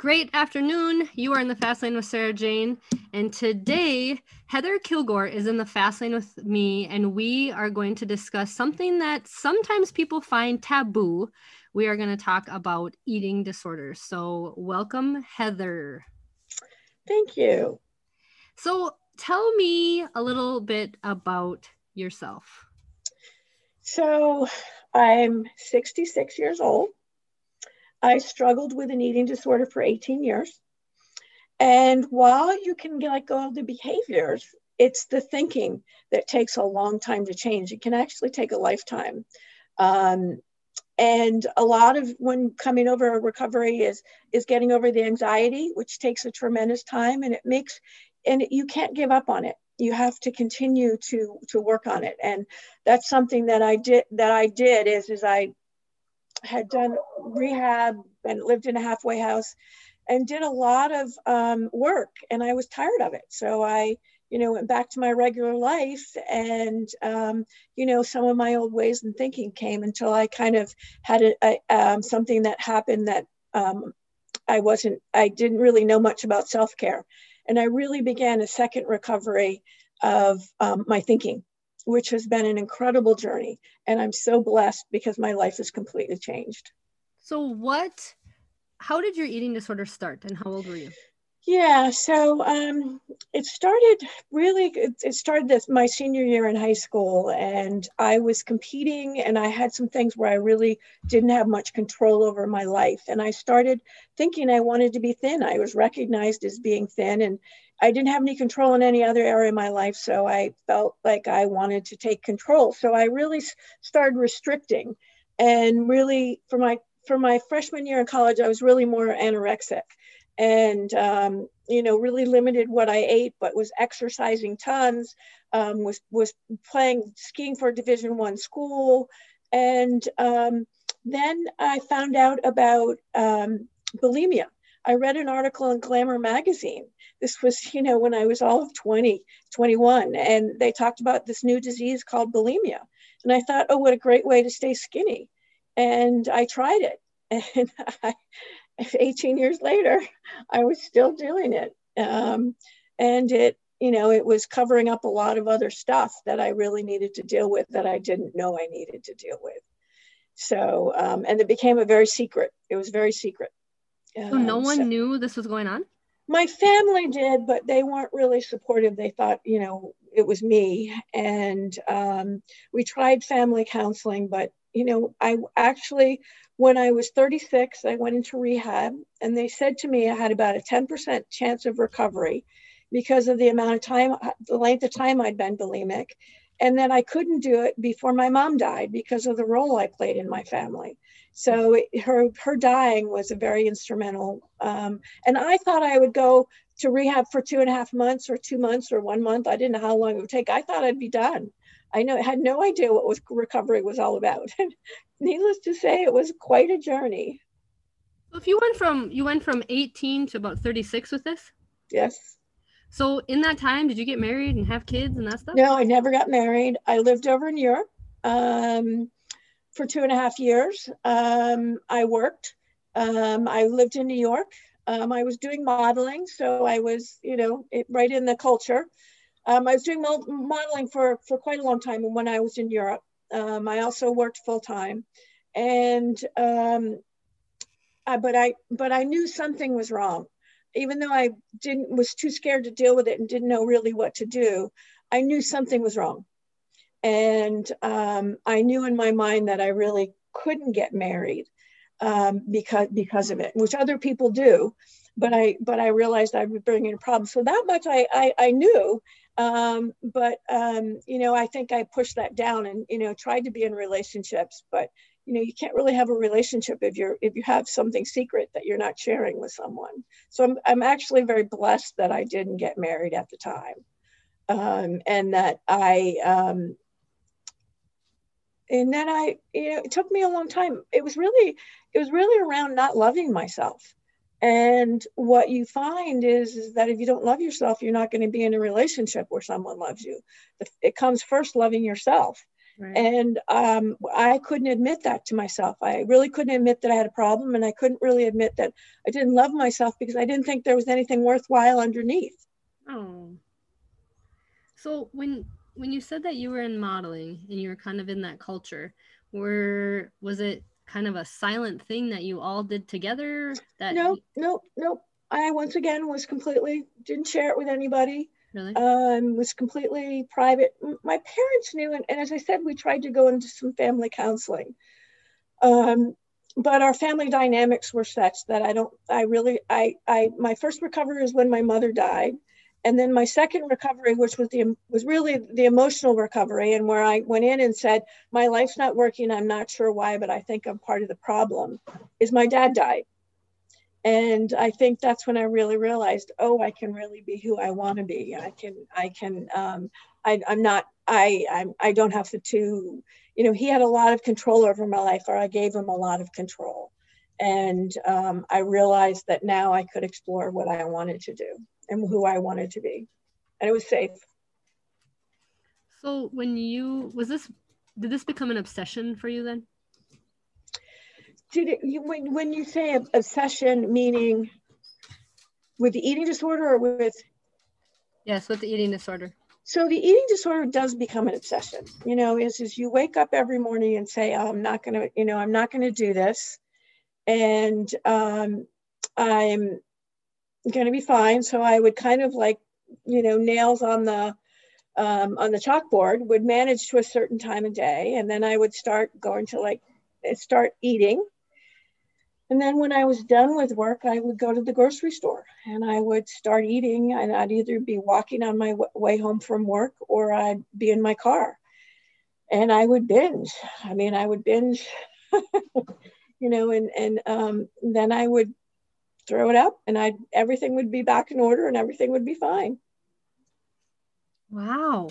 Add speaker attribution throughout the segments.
Speaker 1: Great afternoon. You are in the fast lane with Sarah Jane. And today, Heather Kilgore is in the fast lane with me, and we are going to discuss something that sometimes people find taboo. We are going to talk about eating disorders. So, welcome, Heather.
Speaker 2: Thank you.
Speaker 1: So, tell me a little bit about yourself.
Speaker 2: So, I'm 66 years old. I struggled with an eating disorder for 18 years. And while you can let go of the behaviors, it's the thinking that takes a long time to change. It can actually take a lifetime. Um, and a lot of when coming over a recovery is is getting over the anxiety, which takes a tremendous time, and it makes and you can't give up on it. You have to continue to to work on it, and that's something that I did. That I did is is I had done rehab and lived in a halfway house and did a lot of um, work and I was tired of it. So I, you know, went back to my regular life and, um, you know, some of my old ways and thinking came until I kind of had a, a um, something that happened that um, I wasn't, I didn't really know much about self-care. And I really began a second recovery of um, my thinking which has been an incredible journey. And I'm so blessed because my life has completely changed.
Speaker 1: So, what, how did your eating disorder start and how old were you?
Speaker 2: Yeah, so um, it started really, it started this my senior year in high school, and I was competing, and I had some things where I really didn't have much control over my life. And I started thinking I wanted to be thin. I was recognized as being thin, and I didn't have any control in any other area of my life. So I felt like I wanted to take control. So I really started restricting, and really for my for my freshman year in college, I was really more anorexic and um, you know really limited what I ate, but was exercising tons. Um, was was playing skiing for Division One school, and um, then I found out about um, bulimia. I read an article in Glamour magazine. This was, you know, when I was all of 20, 21, and they talked about this new disease called bulimia. And I thought, oh, what a great way to stay skinny. And I tried it. And I, 18 years later, I was still doing it. Um, and it, you know, it was covering up a lot of other stuff that I really needed to deal with that I didn't know I needed to deal with. So, um, and it became a very secret. It was very secret.
Speaker 1: Um, no one so knew this was going on?
Speaker 2: My family did, but they weren't really supportive. They thought, you know, it was me. And um, we tried family counseling, but, you know, I actually when I was 36, I went into rehab and they said to me I had about a 10% chance of recovery because of the amount of time, the length of time I'd been bulimic, and then I couldn't do it before my mom died because of the role I played in my family. So it, her her dying was a very instrumental. Um, and I thought I would go to rehab for two and a half months or two months or one month. I didn't know how long it would take. I thought I'd be done. I know had no idea what was recovery was all about. Needless to say, it was quite a journey.
Speaker 1: So if you went from you went from 18 to about 36 with this?
Speaker 2: Yes.
Speaker 1: So in that time, did you get married and have kids and that stuff?
Speaker 2: No, I never got married. I lived over in Europe um, for two and a half years. Um, I worked. Um, I lived in New York. Um, I was doing modeling, so I was, you know, it, right in the culture. Um, I was doing modeling for, for quite a long time and when I was in Europe. Um, I also worked full time, and um, I, but I but I knew something was wrong, even though I didn't was too scared to deal with it and didn't know really what to do. I knew something was wrong, and um, I knew in my mind that I really couldn't get married um, because because of it, which other people do but I but I realized I would bring in a problem. So that much I I, I knew, um, but um, you know, I think I pushed that down and you know tried to be in relationships, but you know, you can't really have a relationship if you're if you have something secret that you're not sharing with someone. So I'm I'm actually very blessed that I didn't get married at the time, um, and that I. Um, and then I, you know, it took me a long time. It was really, it was really around not loving myself and what you find is, is that if you don't love yourself, you're not going to be in a relationship where someone loves you. It comes first loving yourself. Right. And um, I couldn't admit that to myself. I really couldn't admit that I had a problem, and I couldn't really admit that I didn't love myself because I didn't think there was anything worthwhile underneath.
Speaker 1: Oh. So when when you said that you were in modeling and you were kind of in that culture, were was it kind of a silent thing that you all did together? That
Speaker 2: no, no, no. I once again was completely didn't share it with anybody.
Speaker 1: Really?
Speaker 2: Um, was completely private. My parents knew, and, and, as I said, we tried to go into some family counseling. Um, but our family dynamics were such that I don't, I really, I, I, my first recovery is when my mother died. And then my second recovery, which was the was really the emotional recovery, and where I went in and said, "My life's not working. I'm not sure why, but I think I'm part of the problem." Is my dad died, and i think that's when i really realized oh i can really be who i want to be i can i can um, I, i'm not i I'm, i don't have to, to you know he had a lot of control over my life or i gave him a lot of control and um, i realized that now i could explore what i wanted to do and who i wanted to be and it was safe
Speaker 1: so when you was this did this become an obsession for you then
Speaker 2: did it, you, when, when you say obsession, meaning with the eating disorder or with?
Speaker 1: Yes, with the eating disorder.
Speaker 2: So the eating disorder does become an obsession. You know, is is you wake up every morning and say, oh, I'm not gonna, you know, I'm not gonna do this, and um, I'm gonna be fine. So I would kind of like, you know, nails on the um, on the chalkboard would manage to a certain time of day, and then I would start going to like start eating and then when I was done with work, I would go to the grocery store and I would start eating. And I'd either be walking on my way home from work or I'd be in my car. And I would binge. I mean, I would binge, you know, and, and um, then I would throw it up and I everything would be back in order and everything would be fine.
Speaker 1: Wow.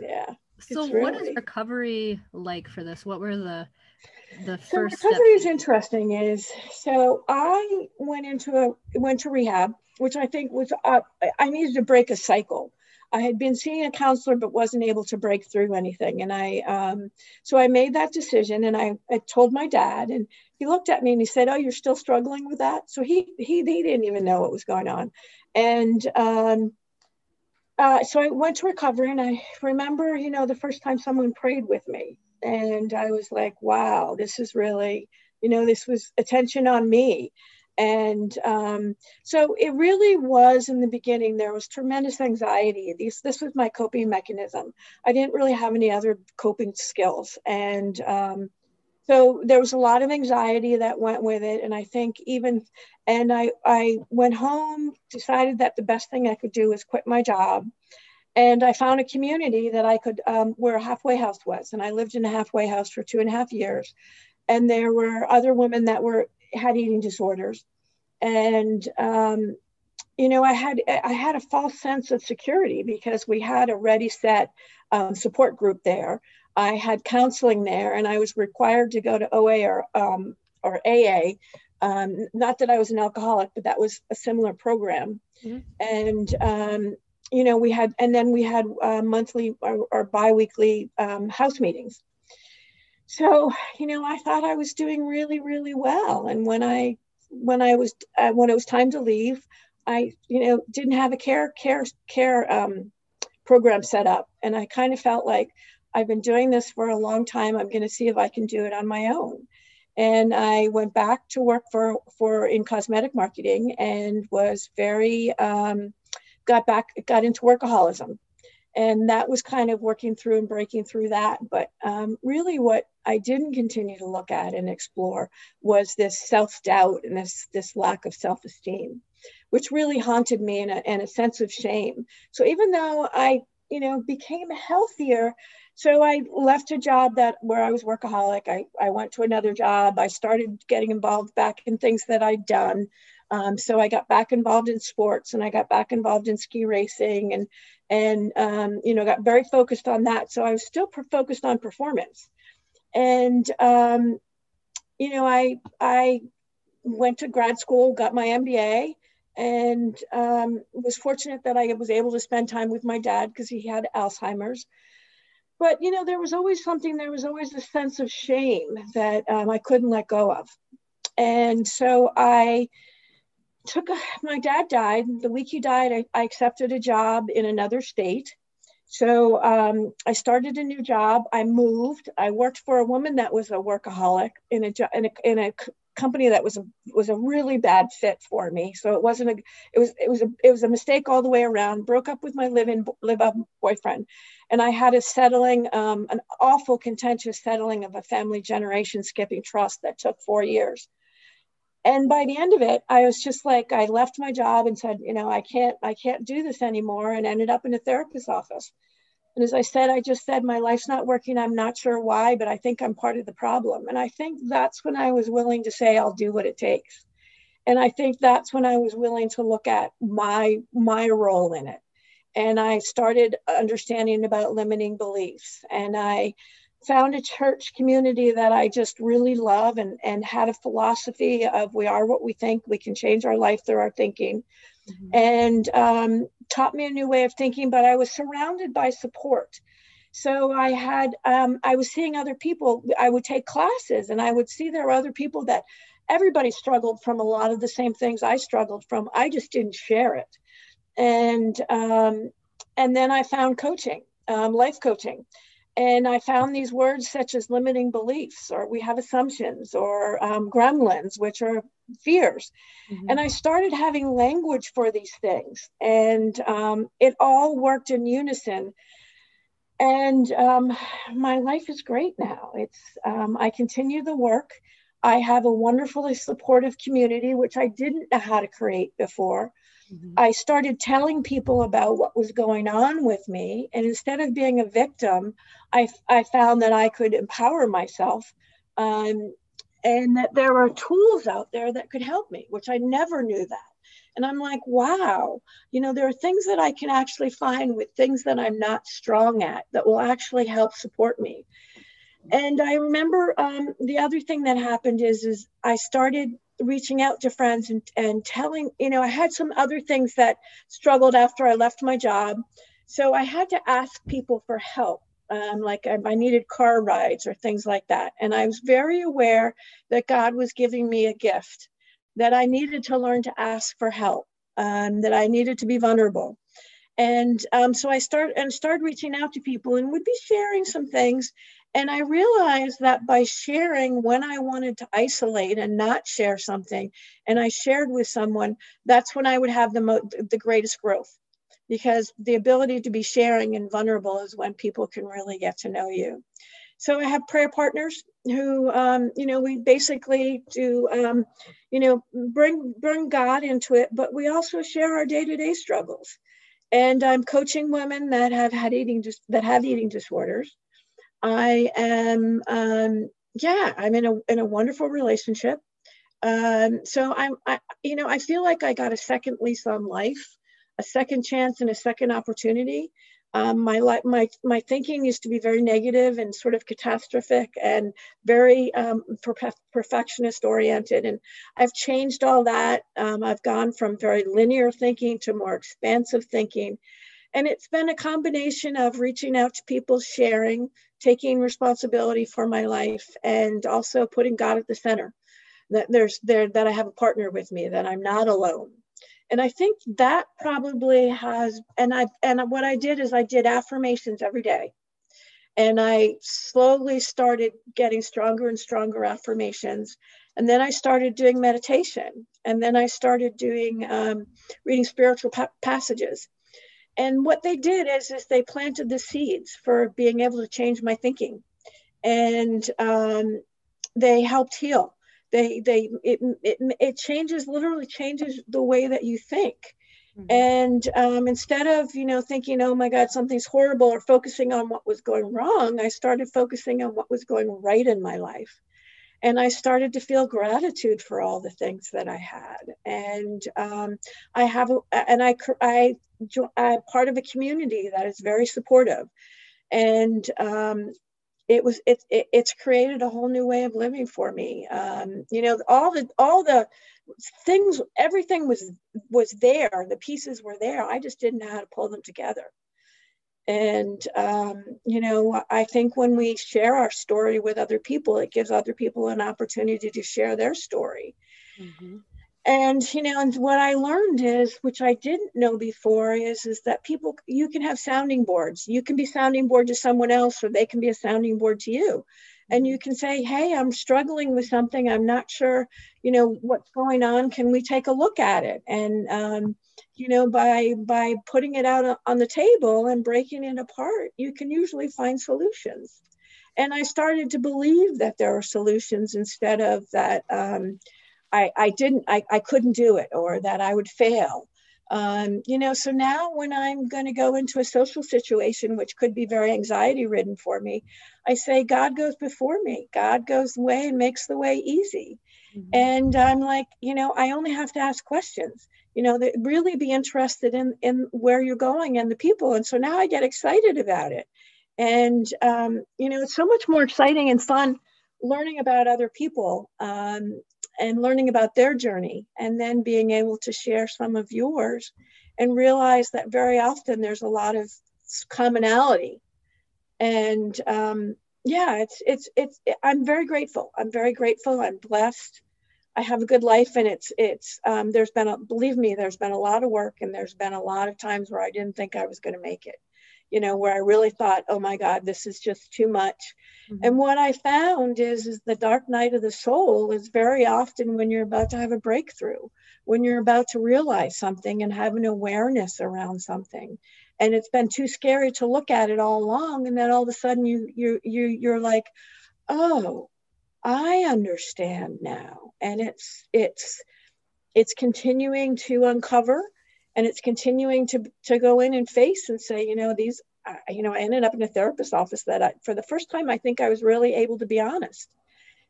Speaker 2: Yeah.
Speaker 1: So, really... what is recovery like for this? What were the the
Speaker 2: so
Speaker 1: first
Speaker 2: recovery is interesting is so i went into a went to rehab which i think was uh, i needed to break a cycle i had been seeing a counselor but wasn't able to break through anything. And i um, so i made that decision and I, I told my dad and he looked at me and he said oh you're still struggling with that? So he he, he didn't even know what was going on. And um, uh, so I went to recovery and I remember, you know, the first time someone prayed with me. And I was like, wow, this is really, you know, this was attention on me. And um, so it really was in the beginning, there was tremendous anxiety. These, this was my coping mechanism. I didn't really have any other coping skills. And um, so there was a lot of anxiety that went with it. And I think even, and I, I went home, decided that the best thing I could do was quit my job and I found a community that I could, um, where a halfway house was. And I lived in a halfway house for two and a half years. And there were other women that were, had eating disorders. And, um, you know, I had, I had a false sense of security because we had a ready set um, support group there. I had counseling there and I was required to go to OA or, um, or AA. Um, not that I was an alcoholic, but that was a similar program. Mm-hmm. And um, you know, we had, and then we had uh, monthly or, or biweekly um, house meetings. So, you know, I thought I was doing really, really well. And when I, when I was, uh, when it was time to leave, I, you know, didn't have a care, care, care um, program set up. And I kind of felt like I've been doing this for a long time. I'm going to see if I can do it on my own. And I went back to work for, for in cosmetic marketing and was very, um, got back, got into workaholism. And that was kind of working through and breaking through that. But um, really, what I didn't continue to look at and explore was this self doubt and this, this lack of self esteem, which really haunted me and a, and a sense of shame. So even though I, you know, became healthier, so I left a job that where I was workaholic. I, I went to another job. I started getting involved back in things that I'd done. Um, so I got back involved in sports and I got back involved in ski racing and and um, you know got very focused on that. So I was still focused on performance, and um, you know I I went to grad school, got my MBA, and um, was fortunate that I was able to spend time with my dad because he had Alzheimer's. but you know there was always something there was always a sense of shame that um, i couldn't let go of and so i took a, my dad died the week he died I, I accepted a job in another state so um, i started a new job i moved i worked for a woman that was a workaholic in a, in a, in a company that was a was a really bad fit for me. So it wasn't a it was it was a it was a mistake all the way around. Broke up with my live-in live up boyfriend, and I had a settling um, an awful contentious settling of a family generation skipping trust that took four years. And by the end of it, I was just like I left my job and said, you know, I can't I can't do this anymore, and ended up in a therapist's office. And as I said, I just said, my life's not working. I'm not sure why, but I think I'm part of the problem. And I think that's when I was willing to say, I'll do what it takes. And I think that's when I was willing to look at my my role in it. And I started understanding about limiting beliefs. And I found a church community that I just really love and, and had a philosophy of we are what we think, we can change our life through our thinking mm-hmm. and um, taught me a new way of thinking. But I was surrounded by support. So I had, um, I was seeing other people. I would take classes and I would see there were other people that everybody struggled from a lot of the same things I struggled from. I just didn't share it. And, um, and then I found coaching, um, life coaching. And I found these words such as limiting beliefs, or we have assumptions, or um, gremlins, which are fears. Mm-hmm. And I started having language for these things, and um, it all worked in unison. And um, my life is great now. It's um, I continue the work. I have a wonderfully supportive community, which I didn't know how to create before. Mm-hmm. I started telling people about what was going on with me. And instead of being a victim, I, I found that I could empower myself um, and that there are tools out there that could help me, which I never knew that. And I'm like, wow, you know, there are things that I can actually find with things that I'm not strong at that will actually help support me. And I remember um, the other thing that happened is, is I started reaching out to friends and, and telling, you know, I had some other things that struggled after I left my job. So I had to ask people for help. Um, like I, I needed car rides or things like that. And I was very aware that God was giving me a gift, that I needed to learn to ask for help, um, that I needed to be vulnerable. And um, so I started and started reaching out to people and would be sharing some things. And I realized that by sharing when I wanted to isolate and not share something, and I shared with someone, that's when I would have the, mo- the greatest growth. Because the ability to be sharing and vulnerable is when people can really get to know you. So I have prayer partners who, um, you know, we basically do, um, you know, bring bring God into it, but we also share our day to day struggles. And I'm coaching women that have had eating dis- that have eating disorders I am, um, yeah, I'm in a in a wonderful relationship. Um, so I'm, I, you know, I feel like I got a second lease on life, a second chance, and a second opportunity. Um, my my my thinking used to be very negative and sort of catastrophic and very um, perfectionist oriented, and I've changed all that. Um, I've gone from very linear thinking to more expansive thinking, and it's been a combination of reaching out to people, sharing, taking responsibility for my life, and also putting God at the center. That there's there that I have a partner with me, that I'm not alone. And I think that probably has, and I and what I did is I did affirmations every day. And I slowly started getting stronger and stronger affirmations. And then I started doing meditation. And then I started doing um, reading spiritual pa- passages and what they did is, is they planted the seeds for being able to change my thinking. And um, they helped heal. They they it, it, it changes literally changes the way that you think. Mm-hmm. and um, instead of you know thinking oh my god something's horrible or focusing on what was going wrong i started focusing on what was going right in my life and I started to feel gratitude for all the things that I had. And um, I have, a, and I, I, I'm part of a community that is very supportive, and um, it was it, it, it's created a whole new way of living for me. Um, you know, all the all the things, everything was was there. The pieces were there. I just didn't know how to pull them together. And, um, you know, I think when we share our story with other people, it gives other people an opportunity to share their story. Mm-hmm. And, you know, and what I learned is, which I didn't know before, is, is that people, you can have sounding boards. You can be sounding board to someone else, or they can be a sounding board to you and you can say hey i'm struggling with something i'm not sure you know what's going on can we take a look at it and um, you know by by putting it out on the table and breaking it apart you can usually find solutions and i started to believe that there are solutions instead of that um, I, I didn't I, I couldn't do it or that i would fail um, you know, so now when I'm going to go into a social situation, which could be very anxiety ridden for me, I say, God goes before me. God goes the way and makes the way easy. Mm-hmm. And I'm like, you know, I only have to ask questions, you know, that really be interested in, in where you're going and the people. And so now I get excited about it. And, um, you know, it's so much more exciting and fun learning about other people um, and learning about their journey and then being able to share some of yours and realize that very often there's a lot of commonality and um, yeah it's it's it's i'm very grateful i'm very grateful i'm blessed i have a good life and it's it's um, there's been a believe me there's been a lot of work and there's been a lot of times where i didn't think i was going to make it you know, where I really thought, oh my God, this is just too much. Mm-hmm. And what I found is, is the dark night of the soul is very often when you're about to have a breakthrough, when you're about to realize something and have an awareness around something. And it's been too scary to look at it all along. And then all of a sudden you you you you're like, oh, I understand now. And it's it's it's continuing to uncover and it's continuing to to go in and face and say you know these you know i ended up in a therapist's office that I, for the first time i think i was really able to be honest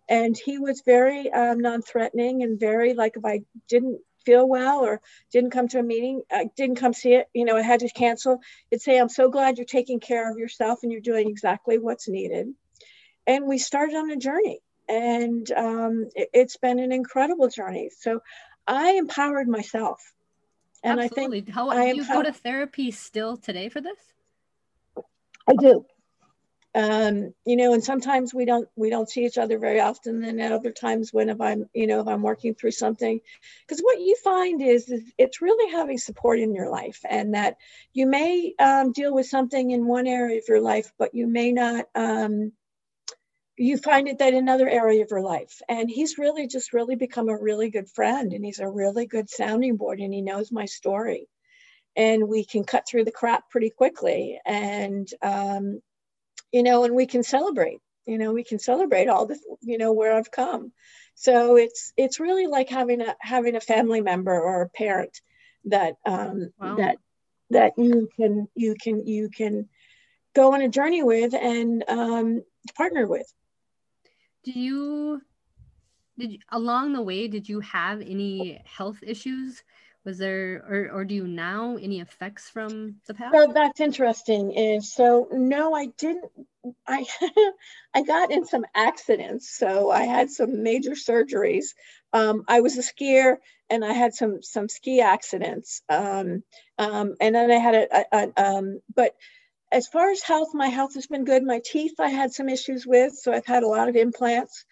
Speaker 2: and he was very um, non-threatening and very like if i didn't feel well or didn't come to a meeting i didn't come see it you know i had to cancel it'd say i'm so glad you're taking care of yourself and you're doing exactly what's needed and we started on a journey and um, it, it's been an incredible journey so i empowered myself
Speaker 1: and Absolutely. I think how I you go to therapy still today for this?
Speaker 2: I do. Um, you know, and sometimes we don't we don't see each other very often. And at other times, when if I'm you know if I'm working through something, because what you find is, is, it's really having support in your life, and that you may um, deal with something in one area of your life, but you may not. Um, you find it that in another area of your life. And he's really just really become a really good friend and he's a really good sounding board and he knows my story. And we can cut through the crap pretty quickly. And, um, you know, and we can celebrate, you know, we can celebrate all the, you know, where I've come. So it's, it's really like having a, having a family member or a parent that, um, wow. that, that you can, you can, you can go on a journey with and um, partner with
Speaker 1: did you did you, along the way did you have any health issues? Was there or, or do you now any effects from the past?
Speaker 2: So that's interesting is so no i didn't i i got in some accidents so i had some major surgeries. Um, i was a skier and i had some some ski accidents um, um, and then i had a, a, a um, but as far as health, my health has been good. My teeth, I had some issues with, so I've had a lot of implants.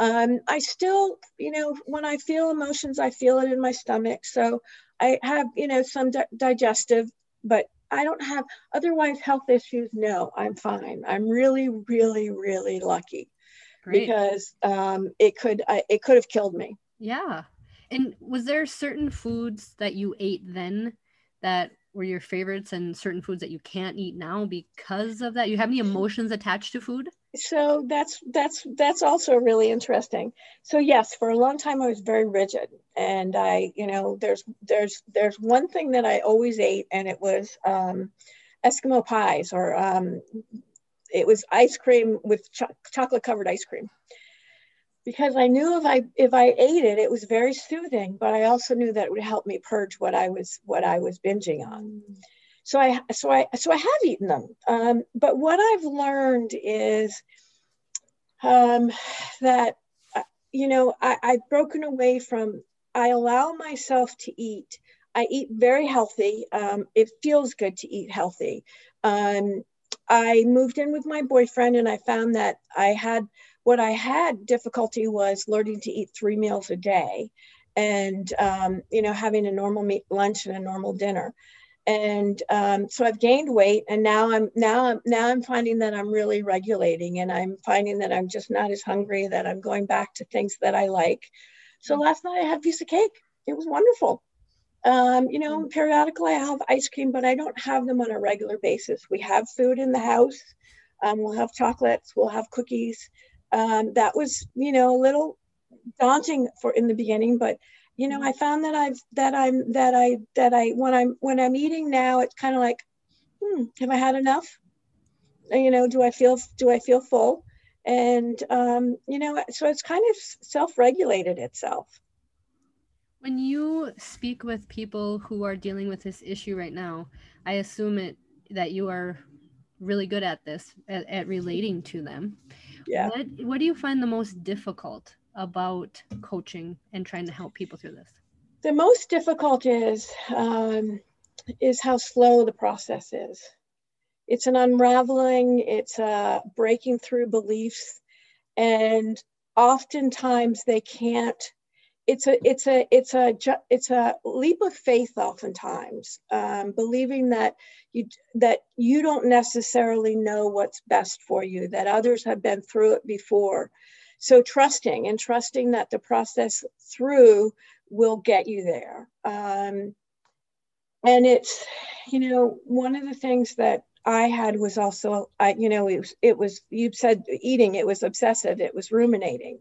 Speaker 2: Um, I still, you know, when I feel emotions, I feel it in my stomach. So I have, you know, some di- digestive, but I don't have otherwise health issues. No, I'm fine. I'm really, really, really lucky Great. because um, it could, I, it could have killed me.
Speaker 1: Yeah. And was there certain foods that you ate then that were your favorites and certain foods that you can't eat now because of that? You have any emotions attached to food?
Speaker 2: So that's that's that's also really interesting. So yes, for a long time I was very rigid, and I, you know, there's there's there's one thing that I always ate, and it was um, Eskimo pies, or um, it was ice cream with cho- chocolate covered ice cream because I knew if I if I ate it, it was very soothing, but I also knew that it would help me purge what I was what I was binging on. So I so I so I have eaten them. Um, but what I've learned is um, that uh, you know I, I've broken away from. I allow myself to eat. I eat very healthy. Um, it feels good to eat healthy. Um, I moved in with my boyfriend and I found that I had what I had difficulty was learning to eat three meals a day and, um, you know, having a normal meat lunch and a normal dinner. And um, so I've gained weight and now I'm now I'm now I'm finding that I'm really regulating and I'm finding that I'm just not as hungry, that I'm going back to things that I like. So last night I had a piece of cake. It was wonderful. Um, you know, periodically I have ice cream, but I don't have them on a regular basis. We have food in the house. Um, we'll have chocolates, we'll have cookies. Um, that was, you know, a little daunting for in the beginning, but you know, I found that I've that I'm that I that I when I'm when I'm eating now, it's kind of like, hmm, have I had enough? You know, do I feel do I feel full? And um, you know, so it's kind of self-regulated itself.
Speaker 1: When you speak with people who are dealing with this issue right now, I assume it that you are really good at this at, at relating to them.
Speaker 2: Yeah.
Speaker 1: What what do you find the most difficult about coaching and trying to help people through this?
Speaker 2: The most difficult is um, is how slow the process is. It's an unraveling. It's a breaking through beliefs, and oftentimes they can't it's a it's a it's a it's a leap of faith oftentimes um, believing that you that you don't necessarily know what's best for you that others have been through it before. So trusting and trusting that the process through will get you there. Um, and it's you know one of the things that I had was also I you know it was it was you said eating it was obsessive it was ruminating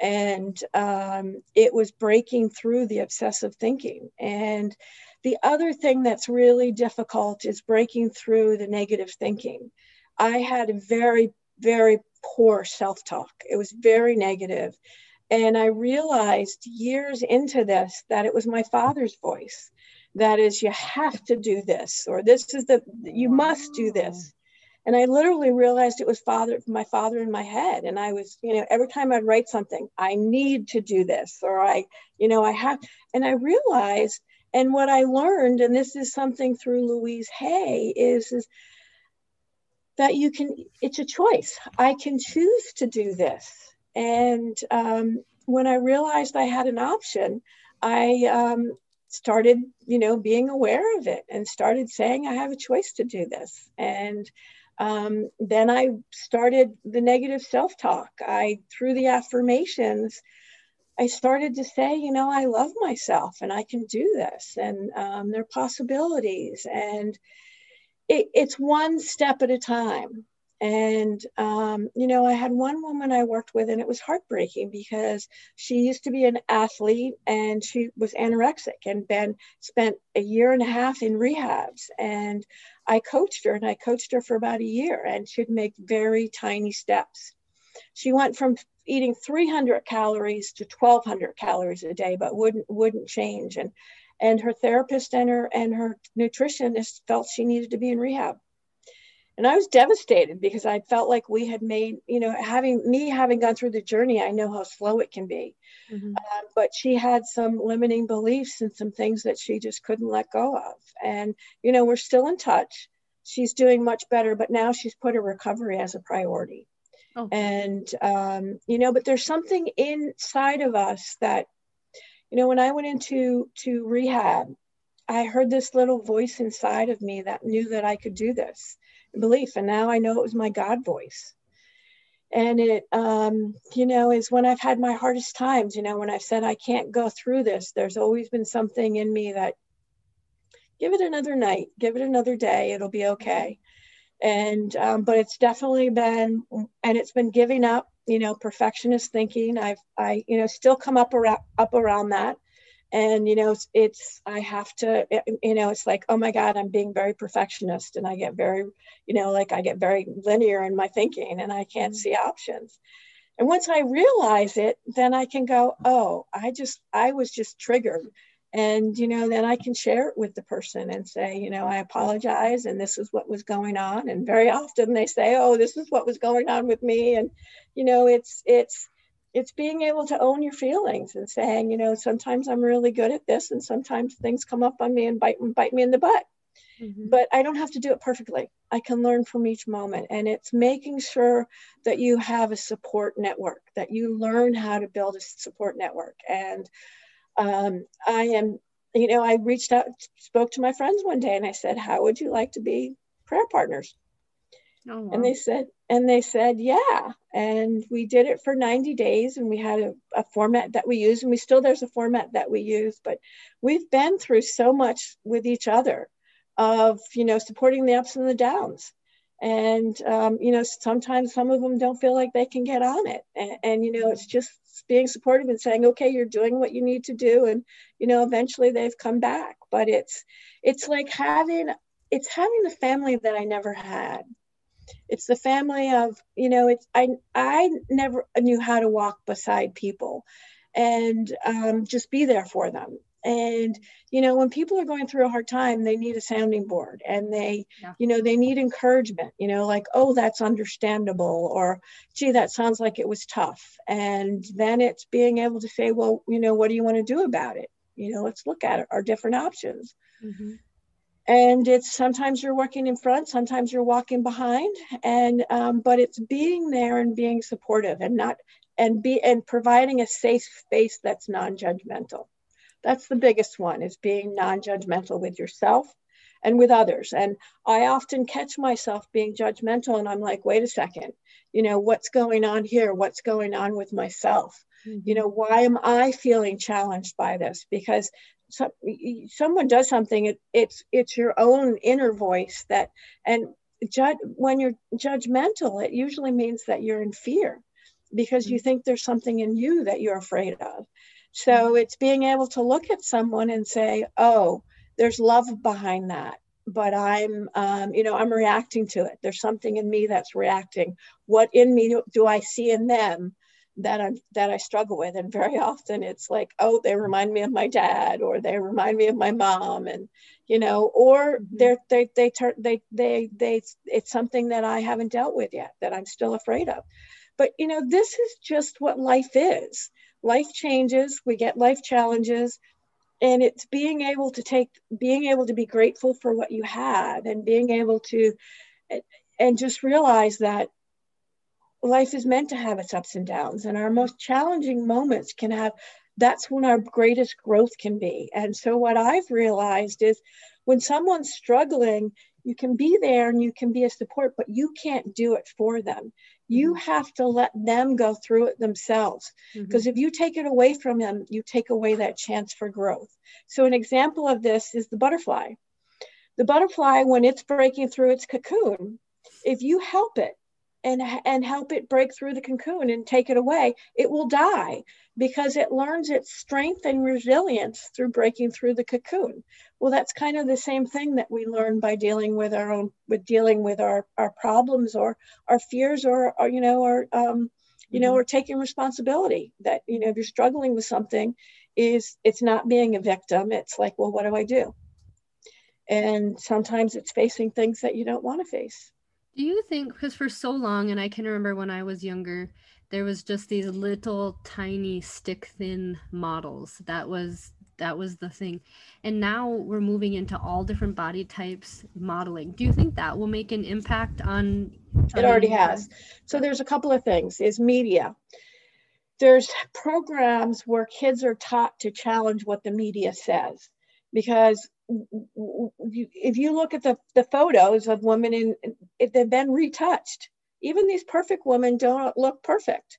Speaker 2: and um, it was breaking through the obsessive thinking. And the other thing that's really difficult is breaking through the negative thinking. I had a very very poor self-talk. It was very negative. And i realized years into this that it was my father's voice that is you have to do this or this is the you must do this and I literally realized it was father, my father in my head. And I was, you know, every time I'd write something, I need to do this, or I, you know, I have, and I realized, and what I learned, and this is something through Louise Hay, is, is that you can, it's a choice. I can choose to do this. And um, when I realized I had an option, I um, started, you know, being aware of it and started saying, I have a choice to do this. And um, then I started the negative self talk. I, through the affirmations, I started to say, you know, I love myself and I can do this, and um, there are possibilities. And it, it's one step at a time. And, um, you know, I had one woman I worked with, and it was heartbreaking because she used to be an athlete and she was anorexic and been spent a year and a half in rehabs. And I coached her and I coached her for about a year and she'd make very tiny steps. She went from eating 300 calories to 1200 calories a day, but wouldn't wouldn't change. And and her therapist and her and her nutritionist felt she needed to be in rehab. And I was devastated because I felt like we had made, you know, having me having gone through the journey, I know how slow it can be. Mm-hmm. Um, but she had some limiting beliefs and some things that she just couldn't let go of. And, you know, we're still in touch. She's doing much better, but now she's put her recovery as a priority. Oh. And, um, you know, but there's something inside of us that, you know, when I went into to rehab, I heard this little voice inside of me that knew that I could do this belief. And now I know it was my God voice. And it um, you know is when i've had my hardest times you know when i've said i can't go through this there's always been something in me that give it another night give it another day it'll be okay. And um, but it's definitely been and it's been giving up you know perfectionist thinking. I've i you know still come up around up around that and you know it's, it's i have to you know it's like oh my god i'm being very perfectionist and i get very you know like i get very linear in my thinking and i can't mm-hmm. see options. And once i realize it then i can go oh i just i was just triggered. And you know then i can share it with the person and say you know i apologize and this is what was going on. And very often they say oh this is what was going on with me. And you know it's it's it's being able to own your feelings and saying, you know, sometimes I'm really good at this and sometimes things come up on me and bite, bite me in the butt. Mm-hmm. But I don't have to do it perfectly. I can learn from each moment. And it's making sure that you have a support network, that you learn how to build a support network. And um, I am, you know, I reached out, spoke to my friends one day and I said, How would you like to be prayer partners? Oh, wow. And they said, and they said, yeah. And we did it for 90 days and we had a, a format that we use and we still, there's a format that we use, but we've been through so much with each other of, you know, supporting the ups and the downs. And, um, you know, sometimes some of them don't feel like they can get on it. And, and, you know, it's just being supportive and saying, okay, you're doing what you need to do. And, you know, eventually they've come back, but it's, it's like having, it's having the family that I never had it's the family of you know it's i i never knew how to walk beside people and um, just be there for them. And you know when people are going through a hard time they need a sounding board and they yeah. you know they need encouragement you know like oh that's understandable or gee that sounds like it was tough. And then it's being able to say well you know what do you want to do about it? You know let's look at it, our different options. Mm-hmm and it's sometimes you're working in front sometimes you're walking behind and um, but it's being there and being supportive and not and be and providing a safe space that's non-judgmental. That's the biggest one is being non-judgmental with yourself and with others. And i often catch myself being judgmental and i'm like wait a second. You know what's going on here? What's going on with myself? Mm-hmm. you know why am i feeling challenged by this? Because so, someone does something, it, it's it's your own inner voice that, and judge when you're judgmental, it usually means that you're in fear because you mm-hmm. think there's something in you that you're afraid of. So mm-hmm. it's being able to look at someone and say, oh, there's love behind that but i'm um, you know i'm reacting to it there's something in me that's reacting what in me do, do i see in them that I'm that I struggle with, and very often it's like, oh, they remind me of my dad, or they remind me of my mom, and you know, or mm-hmm. they're they they turn they they they it's something that I haven't dealt with yet that I'm still afraid of. But you know, this is just what life is. Life changes. We get life challenges, and it's being able to take being able to be grateful for what you have, and being able to and just realize that life is meant to have its ups and downs and our most challenging moments can have that's when our greatest growth can be and so what i've realized is when someone's struggling you can be there and you can be a support but you can't do it for them you mm-hmm. have to let them go through it themselves because mm-hmm. if you take it away from them you take away that chance for growth so an example of this is the butterfly the butterfly when it's breaking through its cocoon if you help it and, and help it break through the cocoon and take it away, it will die because it learns its strength and resilience through breaking through the cocoon. Well, that's kind of the same thing that we learn by dealing with our own, with dealing with our, our problems or our fears or, or you know, or, um, you know, mm-hmm. or taking responsibility that, you know, if you're struggling with something is it's not being a victim. It's like, well, what do I do? And sometimes it's facing things that you don't want to face.
Speaker 1: Do you think because for so long, and I can remember when I was younger, there was just these little tiny stick thin models. That was that was the thing. And now we're moving into all different body types modeling. Do you think that will make an impact on,
Speaker 2: on It already has. So there's a couple of things. Is media. There's programs where kids are taught to challenge what the media says because if you look at the, the photos of women in if they've been retouched even these perfect women don't look perfect.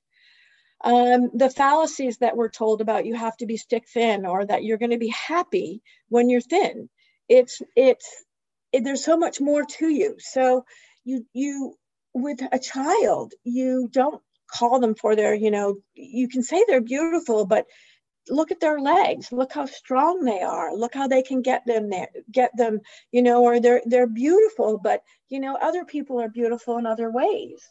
Speaker 2: Um, the fallacies that we're told about you have to be stick thin or that you're going to be happy when you're thin. It's it's it, there's so much more to you. So you you with a child you don't call them for their you know you can say they're beautiful but look at their legs. Look how strong they are. Look how they can get them there get them you know or they're they're beautiful but you know other people are beautiful in other ways.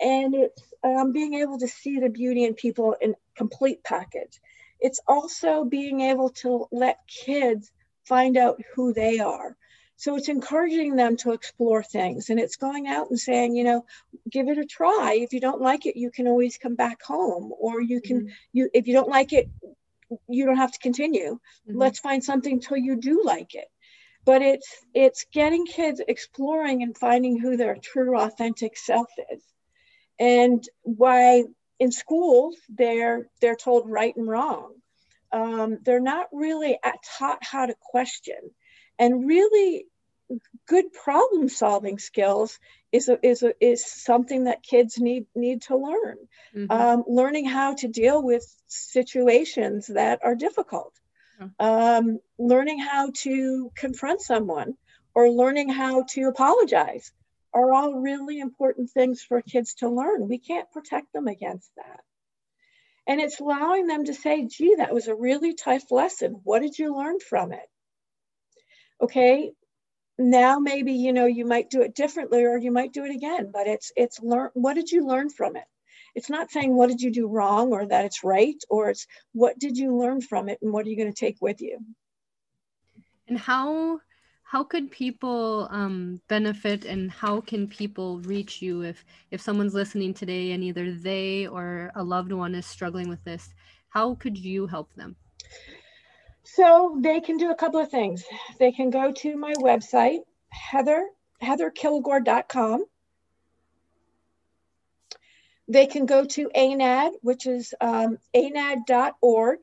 Speaker 2: And it's um, being able to see the beauty in people in complete package. It's also being able to let kids find out who they are. So it's encouraging them to explore things and it's going out and saying, you know, give it a try. If you don't like it, you can always come back home or you can, mm-hmm. you, if you don't like it, you don't have to continue. Mm-hmm. Let's find something till you do like it. But it's, it's getting kids exploring and finding who their true authentic self is. And why in schools, they're, they're told right and wrong. Um, they're not really taught how to question and really good problem solving skills is a, is a, is something that kids need need to learn. Mm-hmm. um, learning how to deal with situations that are difficult. Mm-hmm. um, learning how to confront someone or learning how to apologize are all really important things for kids to learn. We can't protect them against that. And it's allowing them to say gee that was a really tough lesson. What did you learn from it? Okay now maybe you know you might do it differently or you might do it again but it's it's learn what did you learn from it? It's not saying what did you do wrong or that it's right or it's what did you learn from it and what are you going to take with you?
Speaker 1: And how how could people um, benefit and how can people reach you if if someone's listening today and either they or a loved one is struggling with this? How could you help them
Speaker 2: so they can do a couple of things. They can go to my website, Heather, heatherkilgore.com. They can go to ANAD, which is um, anad.org,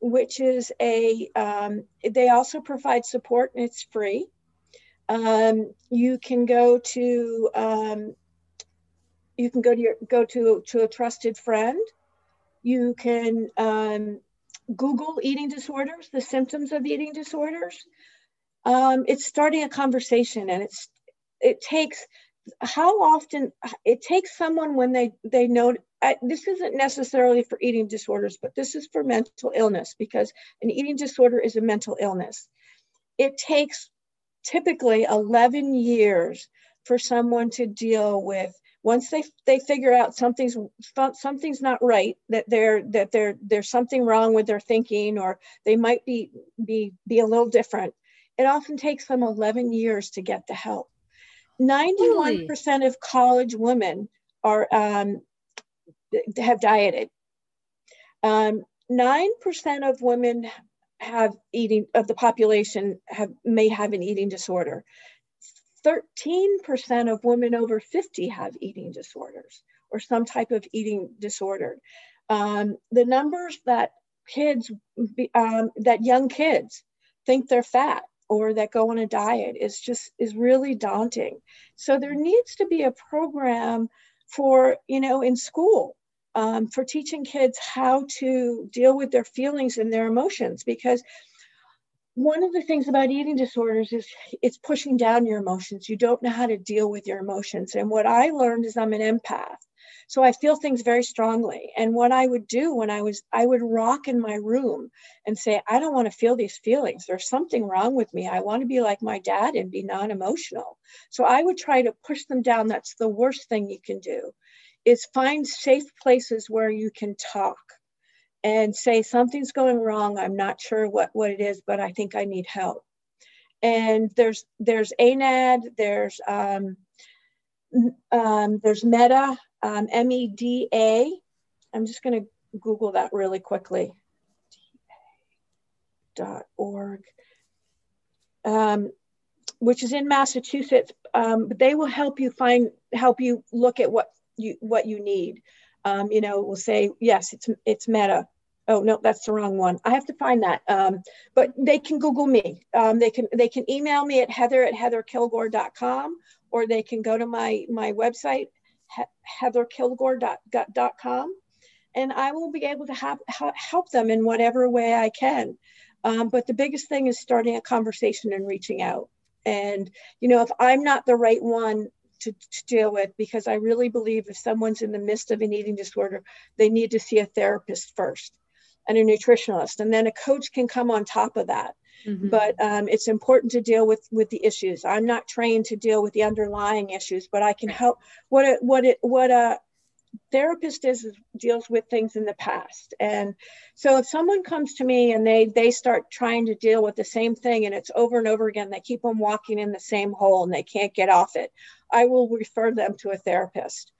Speaker 2: which is a, um, they also provide support and it's free. Um, you can go to, um, you can go to your, go to, to a trusted friend. You can um, Google eating disorders, the symptoms of eating disorders. Um, it's starting a conversation, and it's it takes how often it takes someone when they they know I, this isn't necessarily for eating disorders, but this is for mental illness because an eating disorder is a mental illness. It takes typically 11 years for someone to deal with once they they figure out something's something's not right that they're that they're there's something wrong with their thinking or they might be be be a little different it often takes them 11 years to get the help. 91% of college women are um, have dieted. Um, 9% of women have eating of the population have may have an eating disorder 13% of women over 50 have eating disorders or some type of eating disorder. Um, the numbers that kids, um, that young kids think they're fat or that go on a diet is just is really daunting. So there needs to be a program for, you know, in school um, for teaching kids how to deal with their feelings and their emotions because one of the things about eating disorders is it's pushing down your emotions. You don't know how to deal with your emotions. And what I learned is I'm an empath. So I feel things very strongly. And what I would do when I was, I would rock in my room and say, I don't want to feel these feelings. There's something wrong with me. I want to be like my dad and be non emotional. So I would try to push them down. That's the worst thing you can do is find safe places where you can talk and say something's going wrong. I'm not sure what what it is but i think i need help. And there's there's anad there's um, um, there's meda um, m-e-d-a i'm just going to google that really quickly. Dot org. Um, which is in massachusetts um, but they will help you find help you look at what you what you need um, you know, will say, yes, it's, it's meta. Oh, no, that's the wrong one. I have to find that. Um, but they can Google me. Um, they can they can email me at heather at heatherkilgore.com or they can go to my, my website, heatherkilgore.com, and I will be able to have, help them in whatever way I can. Um, but the biggest thing is starting a conversation and reaching out. And, you know, if I'm not the right one to, to deal with because I really believe if someone's in the midst of an eating disorder, they need to see a therapist first and a nutritionalist, and then a coach can come on top of that. Mm-hmm. But um, it's important to deal with with the issues. I'm not trained to deal with the underlying issues, but I can help. What a, what it what a therapist is deals with things in the past and so if someone comes to me and they they start trying to deal with the same thing and it's over and over again they keep on walking in the same hole and they can't get off it i will refer them to a therapist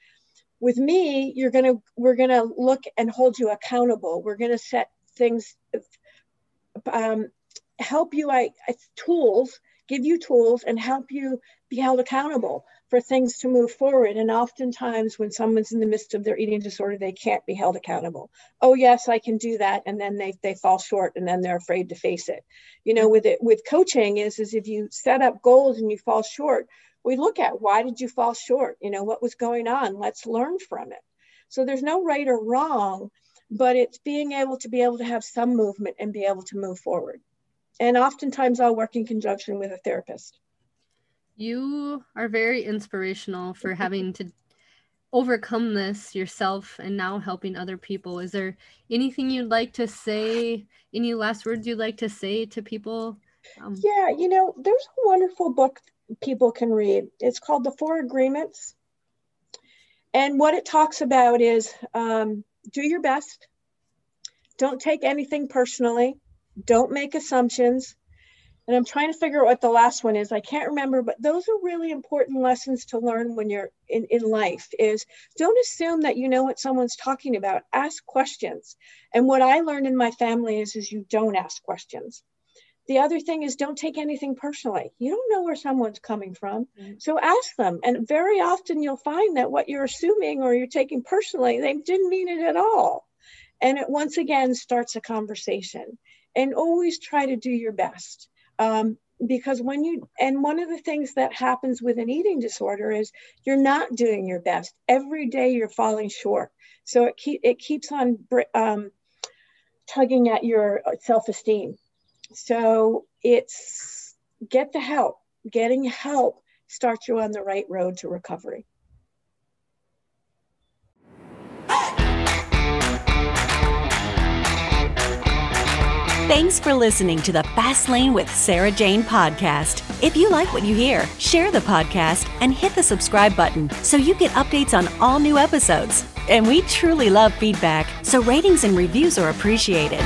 Speaker 2: with me you're going to we're going to look and hold you accountable we're going to set things um, help you I, tools give you tools and help you be held accountable for things to move forward. And oftentimes, when someone's in the midst of their eating disorder, they can't be held accountable. Oh, yes, I can do that, and then they they fall short, and then they're afraid to face it. You know, with it with coaching is is if you set up goals and you fall short, we look at why did you fall short? You know, what was going on? Let's learn from it. So there's no right or wrong, but it's being able to be able to have some movement and be able to move forward. And oftentimes, I'll work in conjunction with a therapist.
Speaker 1: You are very inspirational for having to overcome this yourself and now helping other people. Is there anything you'd like to say? Any last words you'd like to say to people?
Speaker 2: Um, yeah, you know, there's a wonderful book people can read. It's called The Four Agreements. And what it talks about is um, do your best, don't take anything personally, don't make assumptions, and I'm trying to figure out what the last one is. I can't remember, but those are really important lessons to learn when you're in, in life is don't assume that you know what someone's talking about. Ask questions. And what I learned in my family is, is you don't ask questions. The other thing is don't take anything personally. You don't know where someone's coming from. Mm-hmm. So ask them. And very often you'll find that what you're assuming or you're taking personally, they didn't mean it at all. And it once again starts a conversation. And always try to do your best um, because when you, and one of the things that happens with an eating disorder is you're not doing your best. Every day you're falling short. So it, keep, it keeps on um, tugging at your self esteem. So it's get the help. Getting help starts you on the right road to recovery.
Speaker 3: Thanks for listening to the Fast Lane with Sarah Jane podcast. If you like what you hear, share the podcast and hit the subscribe button so you get updates on all new episodes. And we truly love feedback, so ratings and reviews are appreciated.